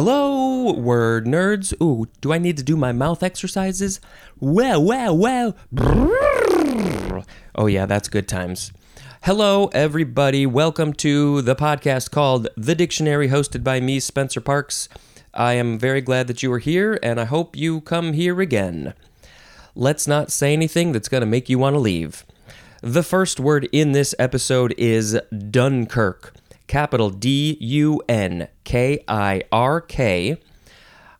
Hello, word nerds. Ooh, do I need to do my mouth exercises? Well, well, well. Oh, yeah, that's good times. Hello, everybody. Welcome to the podcast called The Dictionary, hosted by me, Spencer Parks. I am very glad that you are here, and I hope you come here again. Let's not say anything that's going to make you want to leave. The first word in this episode is Dunkirk capital D U N K I R K.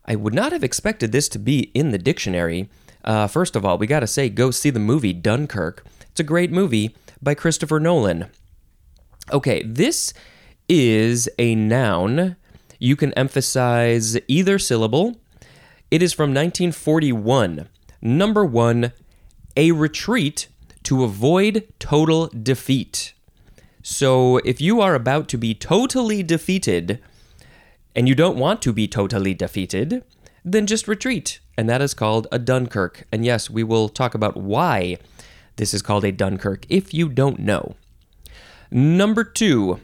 I would not have expected this to be in the dictionary. Uh, first of all, we got to say, go see the movie Dunkirk. It's a great movie by Christopher Nolan. Okay, this is a noun. You can emphasize either syllable. It is from 1941. Number one, a retreat to avoid total defeat. So if you are about to be totally defeated and you don't want to be totally defeated, then just retreat. And that is called a Dunkirk. And yes, we will talk about why this is called a Dunkirk if you don't know. Number two,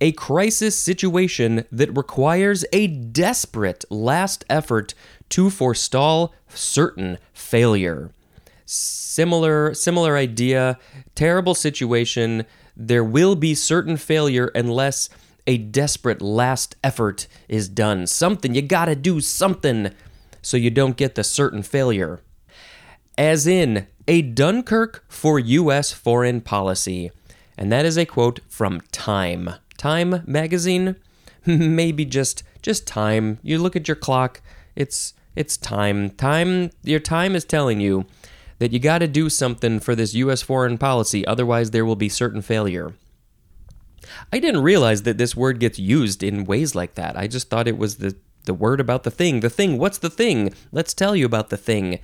a crisis situation that requires a desperate last effort to forestall certain failure. Similar similar idea, terrible situation there will be certain failure unless a desperate last effort is done. Something, you gotta do something so you don't get the certain failure. As in, a Dunkirk for U.S. foreign policy. And that is a quote from Time. Time magazine? Maybe just just time. You look at your clock, it's it's time. Time your time is telling you that you got to do something for this U.S. foreign policy, otherwise, there will be certain failure. I didn't realize that this word gets used in ways like that. I just thought it was the, the word about the thing. The thing, what's the thing? Let's tell you about the thing.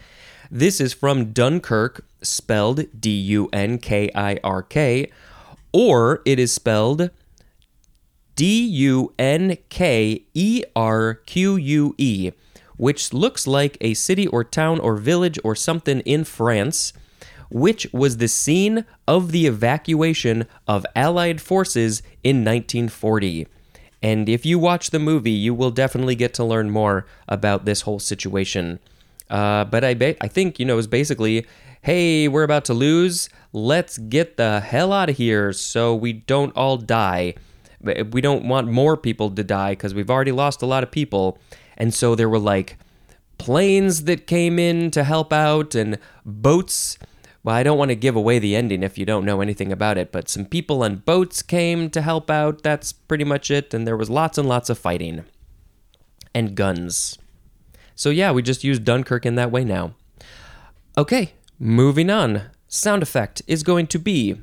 This is from Dunkirk, spelled D U N K I R K, or it is spelled D U N K E R Q U E which looks like a city or town or village or something in France, which was the scene of the evacuation of Allied forces in 1940. And if you watch the movie, you will definitely get to learn more about this whole situation. Uh, but I, ba- I think, you know, it's basically hey, we're about to lose. Let's get the hell out of here so we don't all die. We don't want more people to die because we've already lost a lot of people. And so there were like planes that came in to help out and boats. Well, I don't want to give away the ending if you don't know anything about it, but some people on boats came to help out. That's pretty much it. And there was lots and lots of fighting and guns. So, yeah, we just use Dunkirk in that way now. Okay, moving on. Sound effect is going to be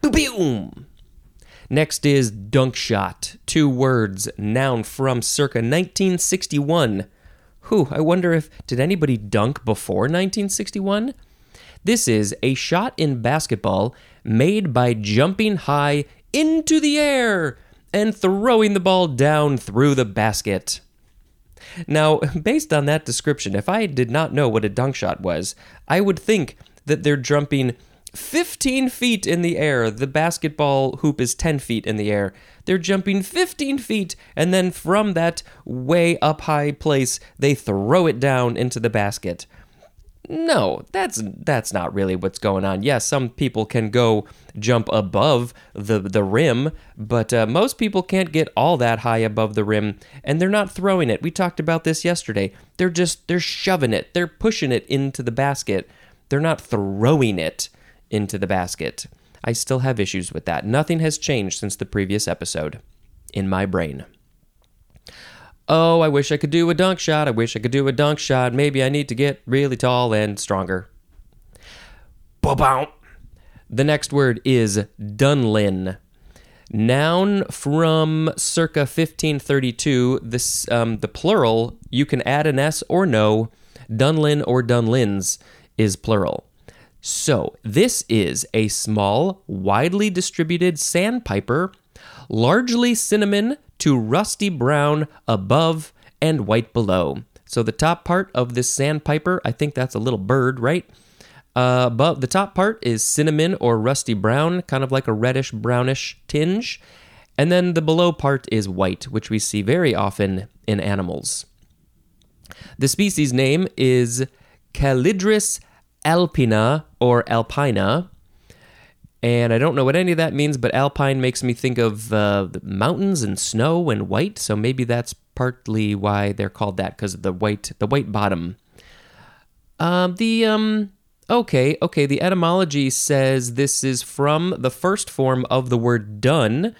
boom. Next is dunk shot. Two words, noun from circa 1961. Whew, I wonder if did anybody dunk before 1961? This is a shot in basketball made by jumping high into the air and throwing the ball down through the basket. Now, based on that description, if I did not know what a dunk shot was, I would think that they're jumping 15 feet in the air. The basketball hoop is 10 feet in the air. They're jumping 15 feet, and then from that way up high place, they throw it down into the basket. No, that's that's not really what's going on. Yes, some people can go jump above the the rim, but uh, most people can't get all that high above the rim, and they're not throwing it. We talked about this yesterday. They're just they're shoving it. They're pushing it into the basket. They're not throwing it into the basket. I still have issues with that. Nothing has changed since the previous episode in my brain. Oh, I wish I could do a dunk shot. I wish I could do a dunk shot. Maybe I need to get really tall and stronger. Ba-bow. The next word is Dunlin. Noun from circa 1532. This um, the plural. You can add an s or no. Dunlin or Dunlins is plural. So, this is a small, widely distributed sandpiper, largely cinnamon to rusty brown above and white below. So, the top part of this sandpiper, I think that's a little bird, right? Uh, above the top part is cinnamon or rusty brown, kind of like a reddish brownish tinge. And then the below part is white, which we see very often in animals. The species name is Calidris alpina or alpina. And I don't know what any of that means, but alpine makes me think of uh, mountains and snow and white. So maybe that's partly why they're called that because of the white, the white bottom. Um, the um, okay, okay. The etymology says this is from the first form of the word "dun,"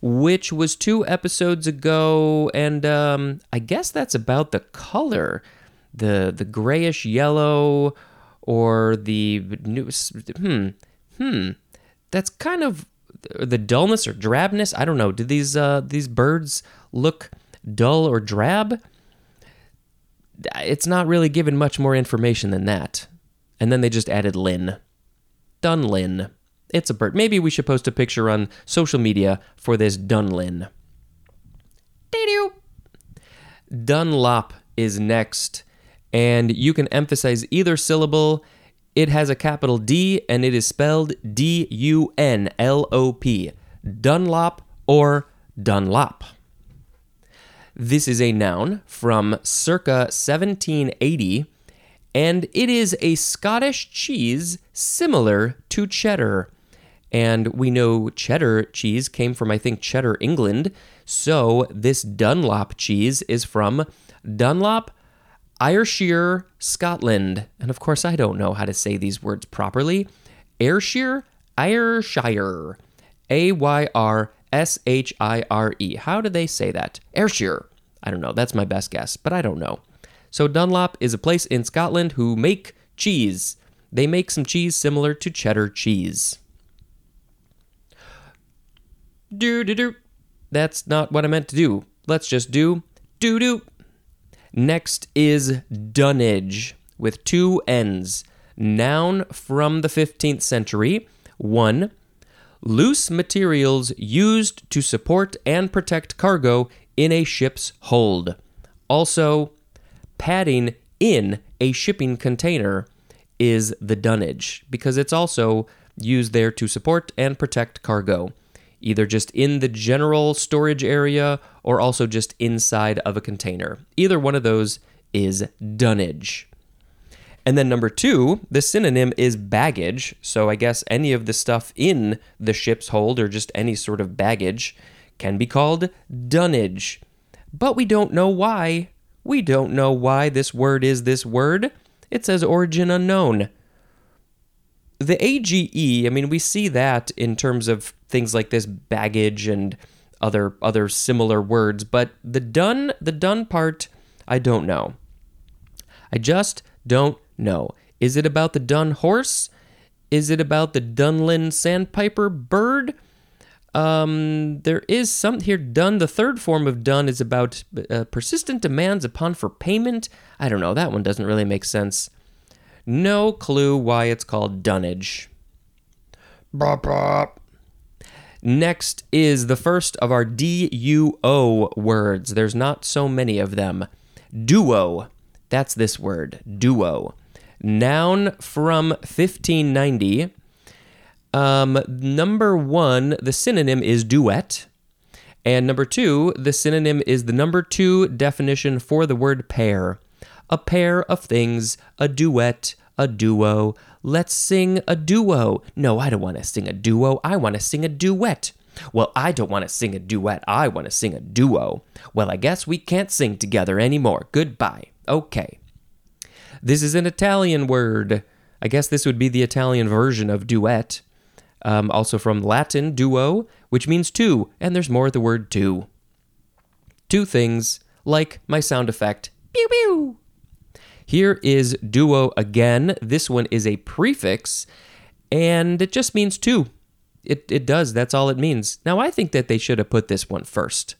which was two episodes ago, and um, I guess that's about the color, the the grayish yellow, or the new. Hmm, hmm. That's kind of the dullness or drabness. I don't know. Do these uh, these birds look dull or drab? It's not really given much more information than that. And then they just added Lin. Dunlin. It's a bird. Maybe we should post a picture on social media for this Dunlin. Dunlop is next, and you can emphasize either syllable. It has a capital D and it is spelled D U N L O P. Dunlop or Dunlop. This is a noun from circa 1780 and it is a Scottish cheese similar to cheddar. And we know cheddar cheese came from, I think, Cheddar, England. So this Dunlop cheese is from Dunlop, Ayrshire, Scotland. And of course, I don't know how to say these words properly. Ayrshire, Ayrshire, A Y R S H I R E. How do they say that? Ayrshire. I don't know. That's my best guess, but I don't know. So Dunlop is a place in Scotland who make cheese. They make some cheese similar to cheddar cheese. Do do do. That's not what I meant to do. Let's just do do do. Next is dunnage with two N's. Noun from the 15th century. One, loose materials used to support and protect cargo in a ship's hold. Also, padding in a shipping container is the dunnage because it's also used there to support and protect cargo, either just in the general storage area or also just inside of a container. Either one of those is dunnage. And then number two, the synonym is baggage. So I guess any of the stuff in the ship's hold or just any sort of baggage can be called dunnage. But we don't know why we don't know why this word is this word. It says origin unknown. The AGE, I mean, we see that in terms of things like this baggage and other other similar words, but the dun the dun part, I don't know. I just don't know. Is it about the dun horse? Is it about the Dunlin sandpiper bird? Um, there is some here dun. The third form of dun is about uh, persistent demands upon for payment. I don't know. That one doesn't really make sense. No clue why it's called dunnage. Bop, bop. Next is the first of our D-U-O words. There's not so many of them. Duo. That's this word. Duo. Noun from 1590 um, number one, the synonym is duet. And number two, the synonym is the number two definition for the word pair. A pair of things, a duet, a duo. Let's sing a duo. No, I don't want to sing a duo. I want to sing a duet. Well, I don't want to sing a duet. I want to sing a duo. Well, I guess we can't sing together anymore. Goodbye. Okay. This is an Italian word. I guess this would be the Italian version of duet um, also from Latin duo, which means two, and there's more of the word two. Two things, like my sound effect, pew pew. Here is duo again. This one is a prefix, and it just means two. It, it does, that's all it means. Now, I think that they should have put this one first.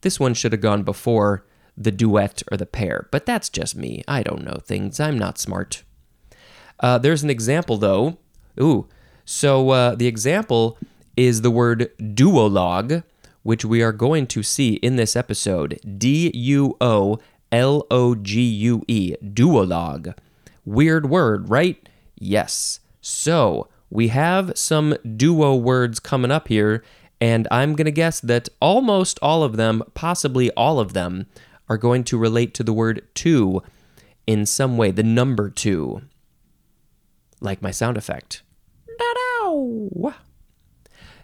This one should have gone before the duet or the pair, but that's just me. I don't know things. I'm not smart. Uh, there's an example, though. Ooh, so uh, the example is the word duologue, which we are going to see in this episode. D U O L O G U E, duologue. Weird word, right? Yes. So we have some duo words coming up here, and I'm going to guess that almost all of them, possibly all of them, are going to relate to the word two in some way, the number two. Like my sound effect.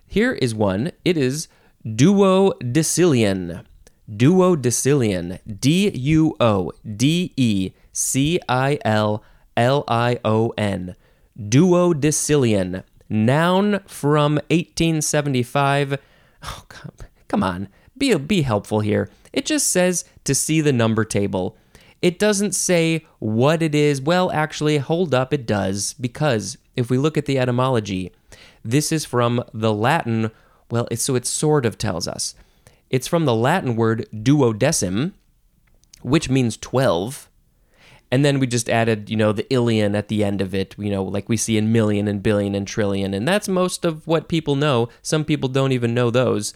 Here is one. It is duodecillion. Duodecillion. D U O D E C I L L I O N. Duodecillion. Noun from 1875. Oh, come, come on. Be, be helpful here. It just says to see the number table. It doesn't say what it is. Well, actually, hold up, it does, because if we look at the etymology, this is from the Latin, well, so it sort of tells us. It's from the Latin word duodecim, which means 12. And then we just added, you know, the illion at the end of it, you know, like we see in million and billion and trillion. And that's most of what people know. Some people don't even know those.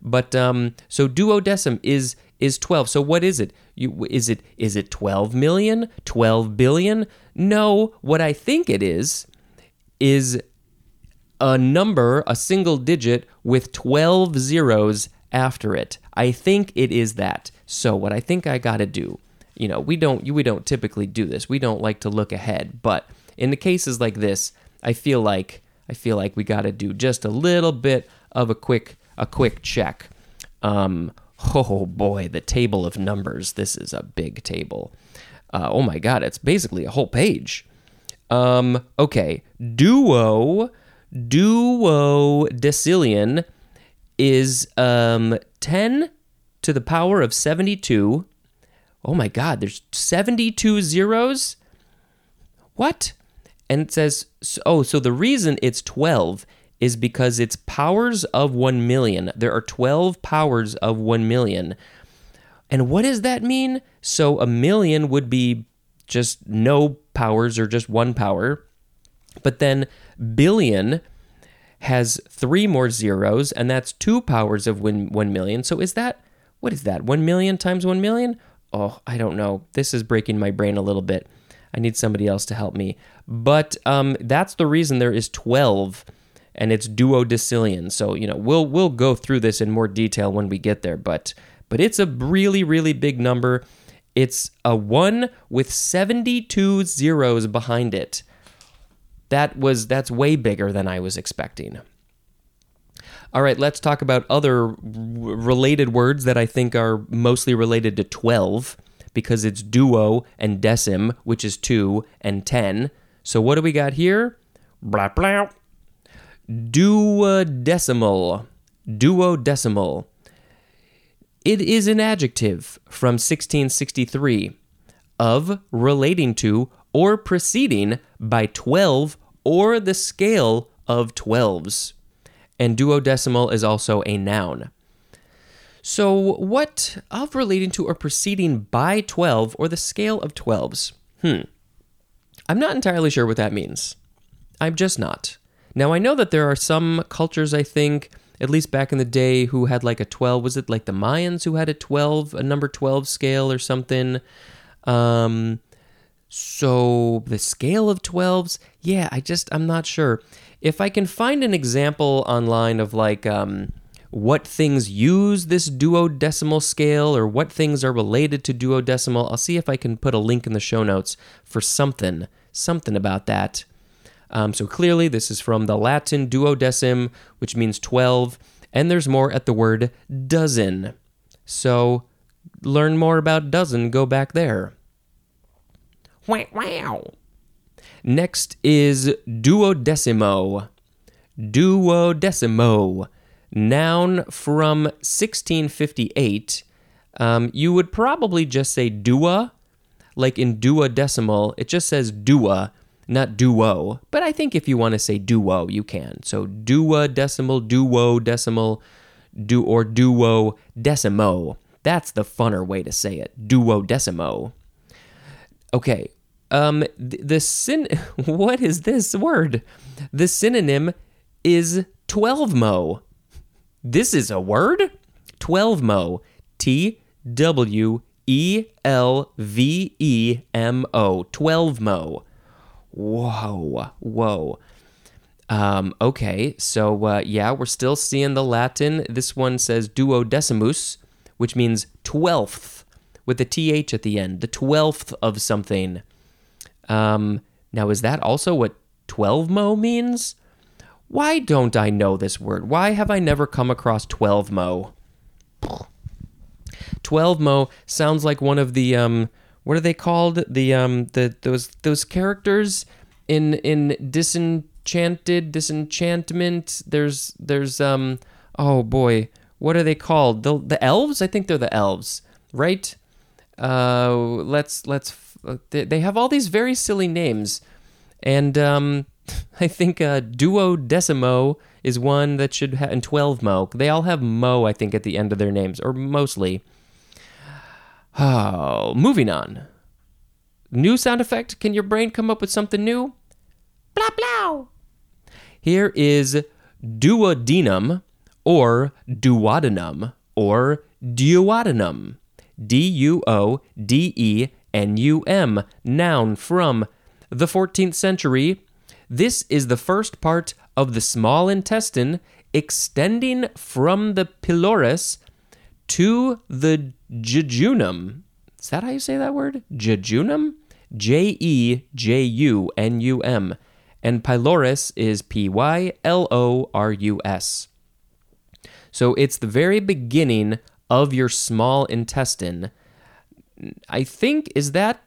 But um, so duodecim is is 12. So what is it? You, is it is it 12 million? 12 billion? No, what I think it is is a number, a single digit with 12 zeros after it. I think it is that. So what I think I got to do, you know, we don't we don't typically do this. We don't like to look ahead, but in the cases like this, I feel like I feel like we got to do just a little bit of a quick a quick check. Um, oh boy, the table of numbers. This is a big table. Uh, oh my god, it's basically a whole page. Um, okay, duo duodecillion is um 10 to the power of 72. Oh my god, there's 72 zeros? What? And it says oh, so the reason it's 12 is because it's powers of 1 million. There are 12 powers of 1 million. And what does that mean? So a million would be just no powers or just one power. But then billion has three more zeros, and that's two powers of 1 million. So is that, what is that, 1 million times 1 million? Oh, I don't know. This is breaking my brain a little bit. I need somebody else to help me. But um, that's the reason there is 12 and it's duodecillion. So you know we'll we'll go through this in more detail when we get there, but but it's a really really big number. It's a one with 72 zeros behind it. That was that's way bigger than I was expecting. All right, let's talk about other related words that I think are mostly related to 12 because it's duo and decim, which is 2 and 10. So what do we got here? Blah blah duodecimal. Duodecimal. It is an adjective from 1663 of relating to or preceding by 12 or the scale of 12s. And duodecimal is also a noun. So, what of relating to or proceeding by 12 or the scale of 12s? Hmm. I'm not entirely sure what that means. I'm just not. Now, I know that there are some cultures, I think, at least back in the day, who had like a 12. Was it like the Mayans who had a 12, a number 12 scale or something? Um, so the scale of 12s, yeah, I just, I'm not sure. If I can find an example online of like, um, what things use this duodecimal scale or what things are related to duodecimal. I'll see if I can put a link in the show notes for something, something about that. Um, so clearly, this is from the Latin duodecim, which means 12, and there's more at the word dozen. So learn more about dozen, go back there. Wow. Next is duodecimo. Duodecimo. Noun from 1658. Um, you would probably just say dua, like in duodecimal. It just says dua, not duo, but I think if you want to say duo, you can. So duo decimal, duo decimal, do or duo decimo. That's the funner way to say it. Duo decimo. Okay. Um the, syn what is this word? The synonym is 12 mo. This is a word? 12 mo. T W E L V E M O. 12 mo. Whoa, whoa. Um, okay, so uh, yeah, we're still seeing the Latin. This one says duodecimus, which means twelfth, with the th at the end, the twelfth of something. Um, now, is that also what 12 mo means? Why don't I know this word? Why have I never come across 12 mo? 12 mo sounds like one of the um what are they called? The um the those those characters in in disenchanted disenchantment there's there's um oh boy what are they called the the elves i think they're the elves right uh let's let's they have all these very silly names and um i think uh duodecimo is one that should have and 12 mo they all have mo i think at the end of their names or mostly oh moving on New sound effect? Can your brain come up with something new? Blah, blah. Here is duodenum or duodenum or duodenum. D U O D E N U M, noun from the 14th century. This is the first part of the small intestine extending from the pylorus to the jejunum. Is that how you say that word? Jejunum? J E J U N U M, and pylorus is P Y L O R U S. So it's the very beginning of your small intestine. I think is that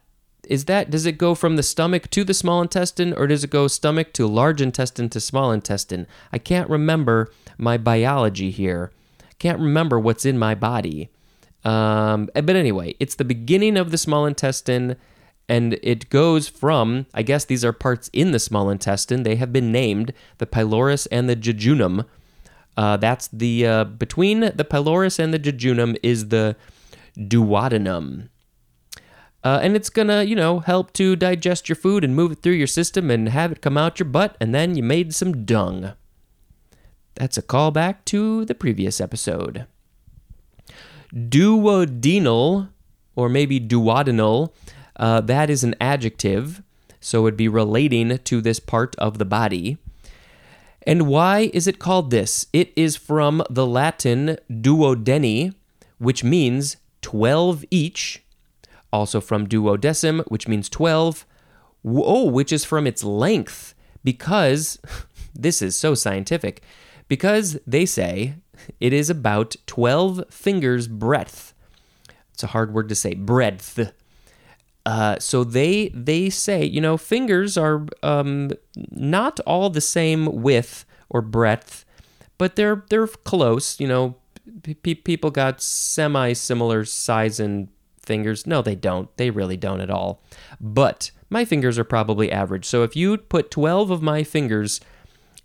is that does it go from the stomach to the small intestine or does it go stomach to large intestine to small intestine? I can't remember my biology here. Can't remember what's in my body. Um, but anyway, it's the beginning of the small intestine and it goes from, I guess these are parts in the small intestine. They have been named the pylorus and the jejunum. Uh, that's the, uh, between the pylorus and the jejunum is the duodenum. Uh, and it's gonna, you know, help to digest your food and move it through your system and have it come out your butt, and then you made some dung. That's a callback to the previous episode. Duodenal, or maybe duodenal, uh, that is an adjective, so it would be relating to this part of the body. And why is it called this? It is from the Latin duodeni, which means 12 each, also from duodecim, which means 12. Oh, which is from its length, because this is so scientific. Because they say it is about 12 fingers breadth. It's a hard word to say, breadth. Uh, so they they say you know fingers are um, not all the same width or breadth, but they're they're close. You know, people got semi similar size and fingers. No, they don't. They really don't at all. But my fingers are probably average. So if you put twelve of my fingers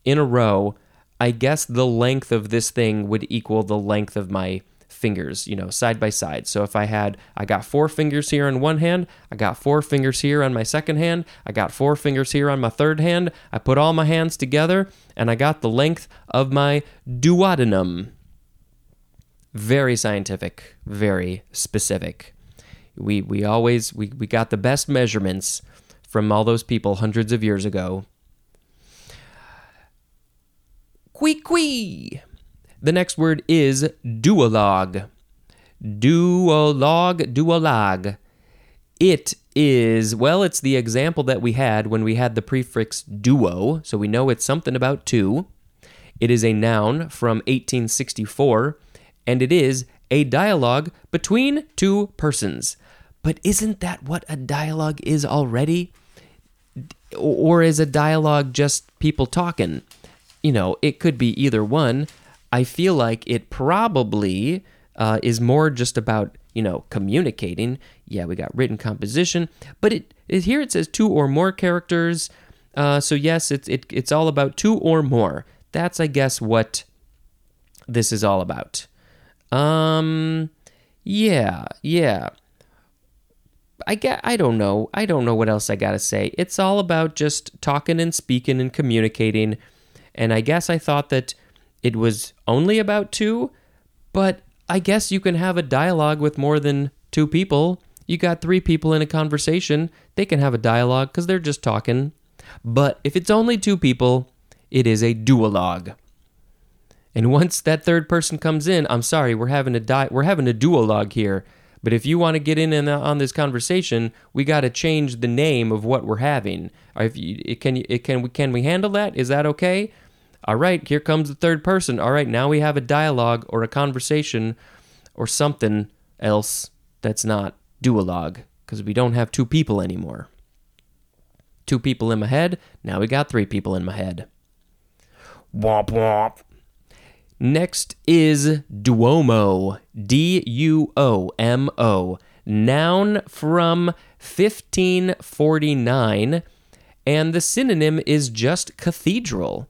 in a row, I guess the length of this thing would equal the length of my fingers, you know, side by side. So if I had, I got four fingers here on one hand, I got four fingers here on my second hand, I got four fingers here on my third hand, I put all my hands together, and I got the length of my duodenum. Very scientific, very specific. We, we always, we, we got the best measurements from all those people hundreds of years ago. Quee quee! The next word is duologue. Duologue, duologue. It is, well, it's the example that we had when we had the prefix duo, so we know it's something about two. It is a noun from 1864, and it is a dialogue between two persons. But isn't that what a dialogue is already? Or is a dialogue just people talking? You know, it could be either one. I feel like it probably uh, is more just about you know communicating. Yeah, we got written composition, but it, it here it says two or more characters. Uh, so yes, it's it, it's all about two or more. That's I guess what this is all about. Um, yeah, yeah. I get I don't know. I don't know what else I got to say. It's all about just talking and speaking and communicating. And I guess I thought that it was only about two, but I guess you can have a dialogue with more than two people. You got three people in a conversation, they can have a dialogue because they're just talking. But if it's only two people, it is a duologue. And once that third person comes in, I'm sorry, we're having a di- we're having a duologue here. But if you want to get in and on this conversation, we got to change the name of what we're having. If you, it, can it can we can we handle that? Is that okay? All right, here comes the third person. All right, now we have a dialogue or a conversation or something else that's not duologue because we don't have two people anymore. Two people in my head. Now we got three people in my head. Womp womp. Next is Duomo. D U O M O. Noun from 1549, and the synonym is just cathedral.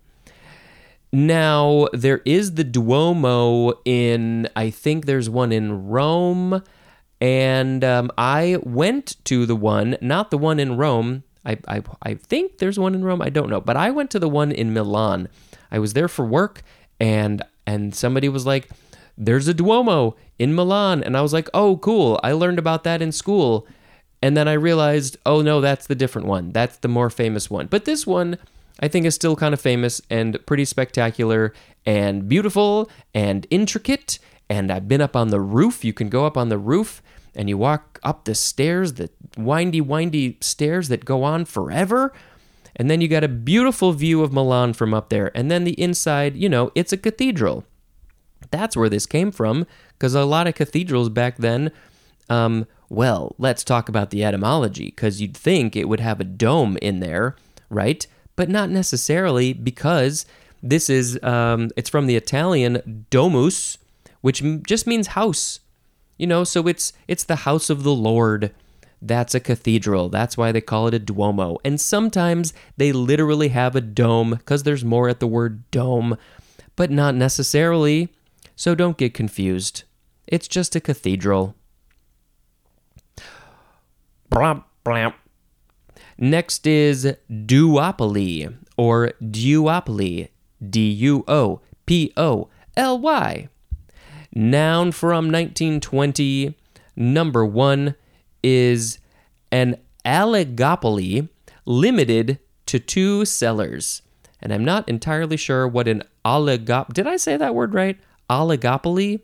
Now, there is the Duomo in, I think there's one in Rome, and um, I went to the one, not the one in Rome. I, I, I think there's one in Rome. I don't know, but I went to the one in Milan. I was there for work, and and somebody was like, "There's a Duomo in Milan," and I was like, "Oh, cool! I learned about that in school." And then I realized, oh no, that's the different one. That's the more famous one. But this one, I think, is still kind of famous and pretty spectacular and beautiful and intricate. And I've been up on the roof. You can go up on the roof and you walk up the stairs, the windy, windy stairs that go on forever. And then you got a beautiful view of Milan from up there. And then the inside, you know, it's a cathedral. That's where this came from, because a lot of cathedrals back then, um, well, let's talk about the etymology, because you'd think it would have a dome in there, right? But not necessarily, because this is, um, it's from the Italian domus, which just means house. You know, so it's it's the house of the Lord. That's a cathedral. That's why they call it a duomo. And sometimes they literally have a dome because there's more at the word dome, but not necessarily. So don't get confused. It's just a cathedral. Blamp, blamp. Next is duopoly or duopoly. D U O P O L Y. Noun from 1920. Number one is an oligopoly limited to two sellers. And I'm not entirely sure what an oligop. Did I say that word right? Oligopoly?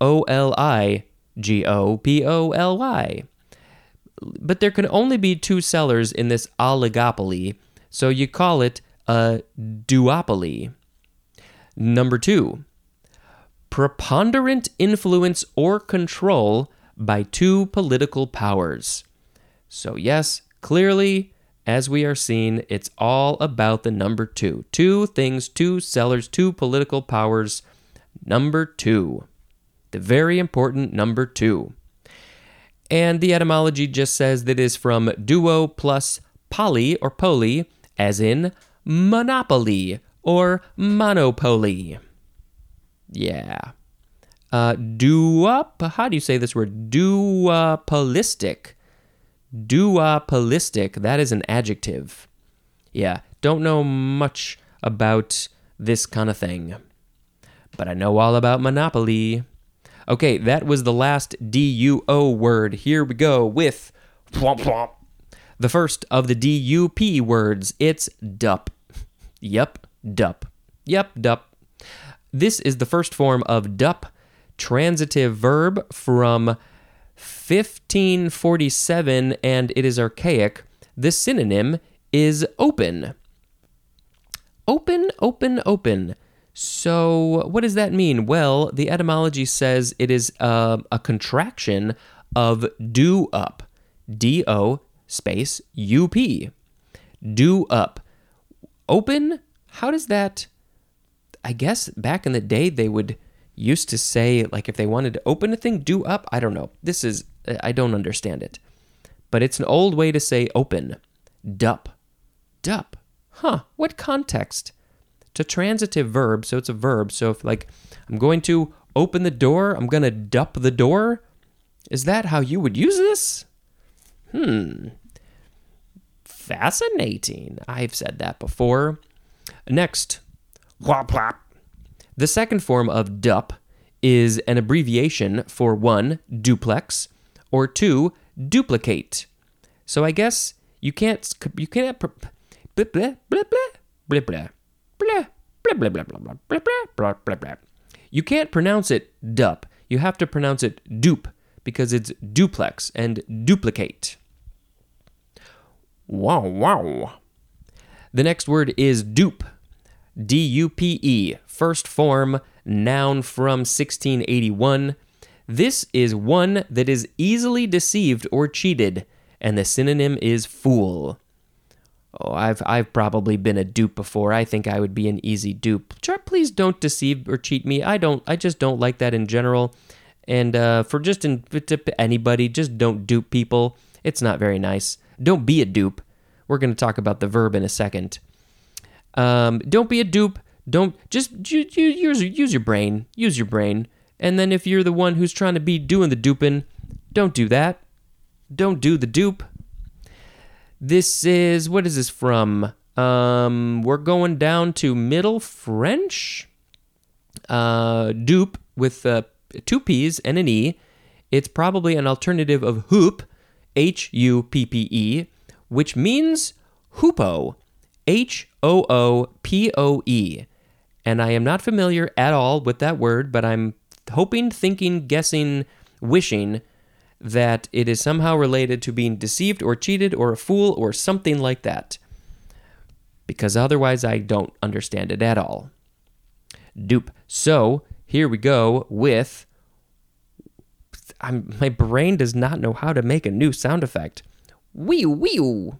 O L I G O P O L Y. But there can only be two sellers in this oligopoly, so you call it a duopoly. Number two, preponderant influence or control by two political powers. So, yes, clearly, as we are seeing, it's all about the number two. Two things, two sellers, two political powers. Number two. The very important number two. And the etymology just says that is from duo plus poly or poly, as in monopoly or monopoly. Yeah. Uh, duop, how do you say this word? Duopolistic. Duopolistic, that is an adjective. Yeah, don't know much about this kind of thing. But I know all about monopoly. Okay, that was the last DUO word. Here we go with whomp whomp. The first of the DUP words. It's dup. Yep, dup. Yep, dup. This is the first form of dup, transitive verb from 1547, and it is archaic. The synonym is open. Open, open, open. So, what does that mean? Well, the etymology says it is uh, a contraction of do up. D O space U P. Do up. Open? How does that? I guess back in the day they would used to say, like, if they wanted to open a thing, do up. I don't know. This is, I don't understand it. But it's an old way to say open. Dup. Dup. Huh. What context? to transitive verb, so it's a verb. So if like I'm going to open the door, I'm going to dup the door. Is that how you would use this? Hmm. Fascinating. I've said that before. Next, whop whop. The second form of dup is an abbreviation for one, duplex, or two, duplicate. So I guess you can't you can't. You can't pronounce it dup. You have to pronounce it dupe because it's duplex and duplicate. Wow, wow. The next word is dupe. D U P E, first form, noun from 1681. This is one that is easily deceived or cheated, and the synonym is fool. Oh, I've I've probably been a dupe before. I think I would be an easy dupe. Please don't deceive or cheat me. I don't. I just don't like that in general. And uh, for just in, anybody, just don't dupe people. It's not very nice. Don't be a dupe. We're going to talk about the verb in a second. Um, don't be a dupe. Don't just use use your brain. Use your brain. And then if you're the one who's trying to be doing the duping, don't do that. Don't do the dupe. This is what is this from? Um, we're going down to Middle French. Uh, dupe with uh, two P's and an E. It's probably an alternative of hoop, H U P P E, which means hoopoe, H O O P O E. And I am not familiar at all with that word, but I'm hoping, thinking, guessing, wishing that it is somehow related to being deceived or cheated or a fool or something like that. Because otherwise, I don't understand it at all. Dupe. So here we go with. I'm, my brain does not know how to make a new sound effect. Wee wee.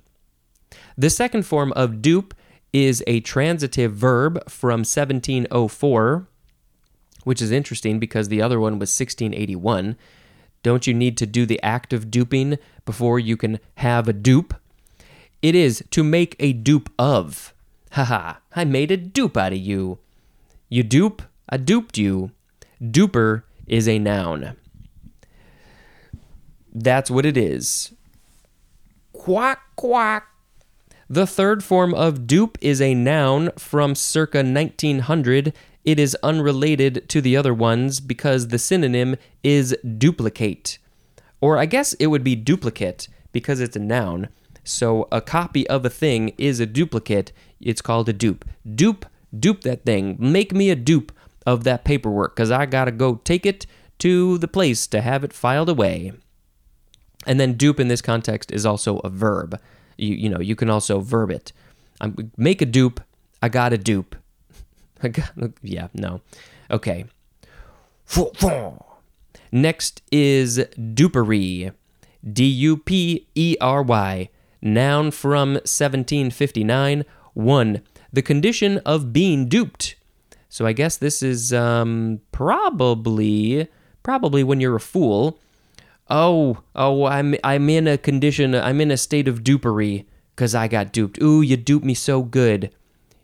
The second form of dupe is a transitive verb from 1704, which is interesting because the other one was 1681. Don't you need to do the act of duping before you can have a dupe? It is to make a dupe of. Haha, I made a dupe out of you. You dupe, I duped you. Duper is a noun. That's what it is. Quack, quack. The third form of dupe is a noun from circa 1900 it is unrelated to the other ones because the synonym is duplicate. Or I guess it would be duplicate because it's a noun. So a copy of a thing is a duplicate. It's called a dupe. Dupe, dupe that thing. Make me a dupe of that paperwork because I got to go take it to the place to have it filed away. And then dupe in this context is also a verb. You, you know, you can also verb it. I'm, make a dupe. I got a dupe. yeah, no. Okay. Next is dupery. D U P E R Y. Noun from 1759. 1. The condition of being duped. So I guess this is um, probably probably when you're a fool. Oh, oh, I'm I'm in a condition. I'm in a state of dupery because I got duped. Ooh, you duped me so good.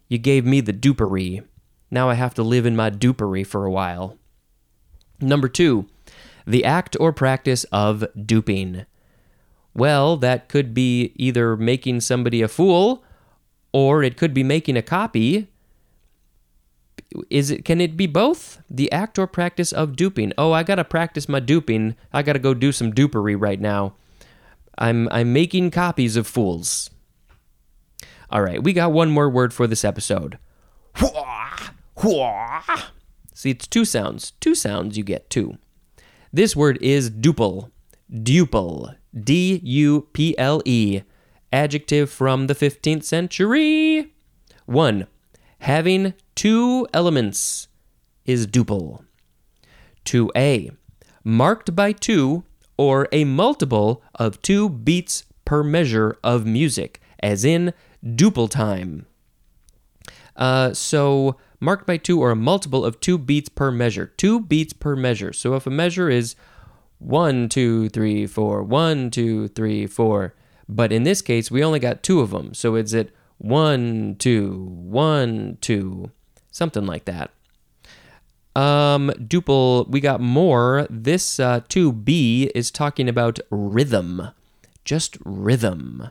You gave me the dupery. Now I have to live in my dupery for a while. Number two, the act or practice of duping. Well, that could be either making somebody a fool or it could be making a copy. Is it can it be both? The act or practice of duping. Oh, I got to practice my duping. I got to go do some dupery right now. I'm I'm making copies of fools. All right, we got one more word for this episode. See, it's two sounds. Two sounds you get two. This word is duple. Duple. D U P L E. Adjective from the 15th century. 1. Having two elements is duple. 2a. Marked by two or a multiple of two beats per measure of music, as in duple time. Uh, so marked by two or a multiple of two beats per measure. Two beats per measure. So if a measure is one, two, three, four, one, two, three, four, but in this case we only got two of them. So it's at one, two, one, two, something like that. Um, duple, we got more. This uh, 2B is talking about rhythm, just rhythm.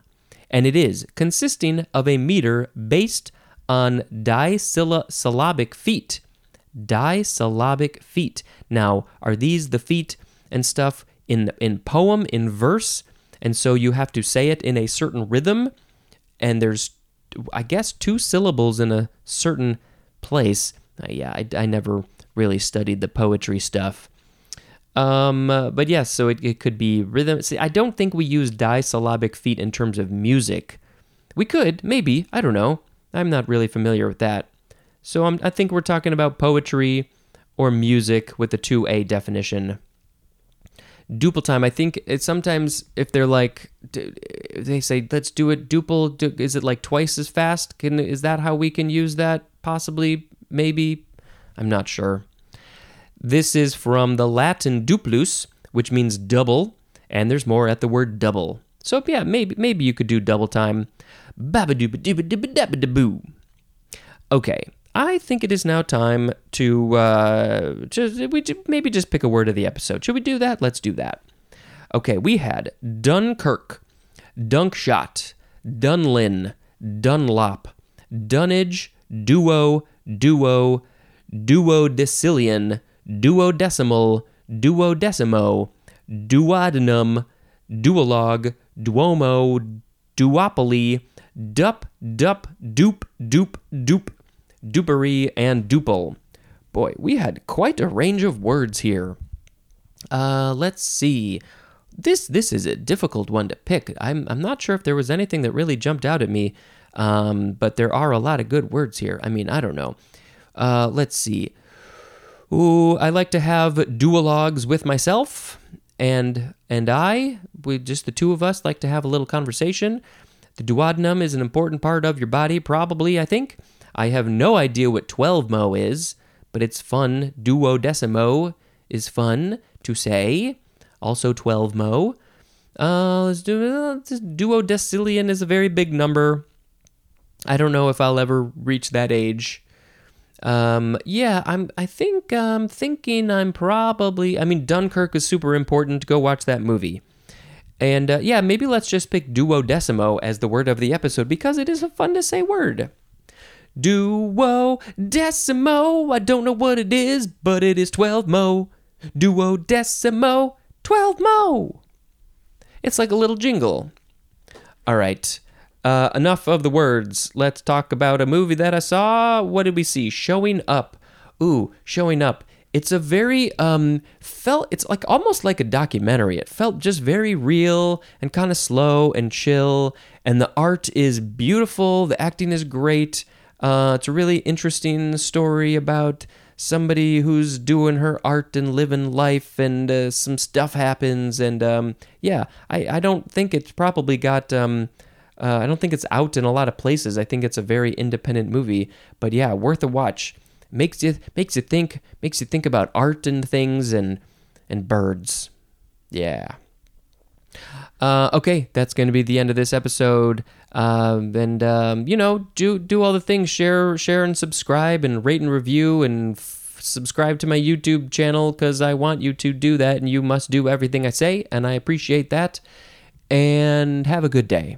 And it is consisting of a meter based on disyllabic feet. Disyllabic feet. Now, are these the feet and stuff in in poem in verse? And so you have to say it in a certain rhythm, and there's, I guess, two syllables in a certain place. Uh, yeah, I, I never really studied the poetry stuff. Um, uh, but yes, so it, it could be rhythm. See, I don't think we use disyllabic feet in terms of music. We could, maybe. I don't know. I'm not really familiar with that. So I'm, I think we're talking about poetry or music with the 2A definition. Duple time, I think it's sometimes if they're like, they say, let's do it duple, is it like twice as fast? Can Is that how we can use that? Possibly, maybe. I'm not sure. This is from the Latin duplus, which means double, and there's more at the word double. So yeah, maybe maybe you could do double time. Okay, I think it is now time to uh, just we maybe just pick a word of the episode. Should we do that? Let's do that. Okay, we had Dunkirk, Dunkshot, Dunlin, Dunlop, Dunnage, Duo, Duo, Duodecillion, Duodecimal, Duodecimo, Duodenum, Duologue, Duomo, Duopoly, Dup, Dup, Dupe, Dupe, Dupe, Dupery, and Duple. Boy, we had quite a range of words here. Uh, let's see. This this is a difficult one to pick. I'm I'm not sure if there was anything that really jumped out at me, um, but there are a lot of good words here. I mean, I don't know. Uh, let's see. Ooh, I like to have duologues with myself, and and I, we just the two of us, like to have a little conversation. The duodenum is an important part of your body, probably. I think. I have no idea what 12 mo is, but it's fun. Duodecimo is fun to say. Also 12 mo. Uh, let's do uh, duodecillion is a very big number. I don't know if I'll ever reach that age. Um, yeah, I'm. I think I'm thinking I'm probably. I mean, Dunkirk is super important. Go watch that movie. And uh, yeah, maybe let's just pick duodecimo as the word of the episode because it is a fun to say word. Duodecimo. I don't know what it is, but it is 12 mo. Duodecimo. 12 mo. It's like a little jingle. All right. Uh, enough of the words. Let's talk about a movie that I saw. What did we see? Showing Up. Ooh, Showing Up. It's a very um felt it's like almost like a documentary. It felt just very real and kind of slow and chill and the art is beautiful, the acting is great. Uh, it's a really interesting story about somebody who's doing her art and living life, and uh, some stuff happens. And um, yeah, I, I don't think it's probably got. Um, uh, I don't think it's out in a lot of places. I think it's a very independent movie, but yeah, worth a watch. Makes you makes you think makes you think about art and things and and birds. Yeah. Uh, okay, that's going to be the end of this episode. Um, and um, you know, do do all the things. Share, share, and subscribe, and rate and review, and f- subscribe to my YouTube channel because I want you to do that, and you must do everything I say, and I appreciate that. And have a good day.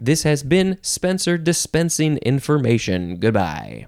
This has been Spencer dispensing information. Goodbye.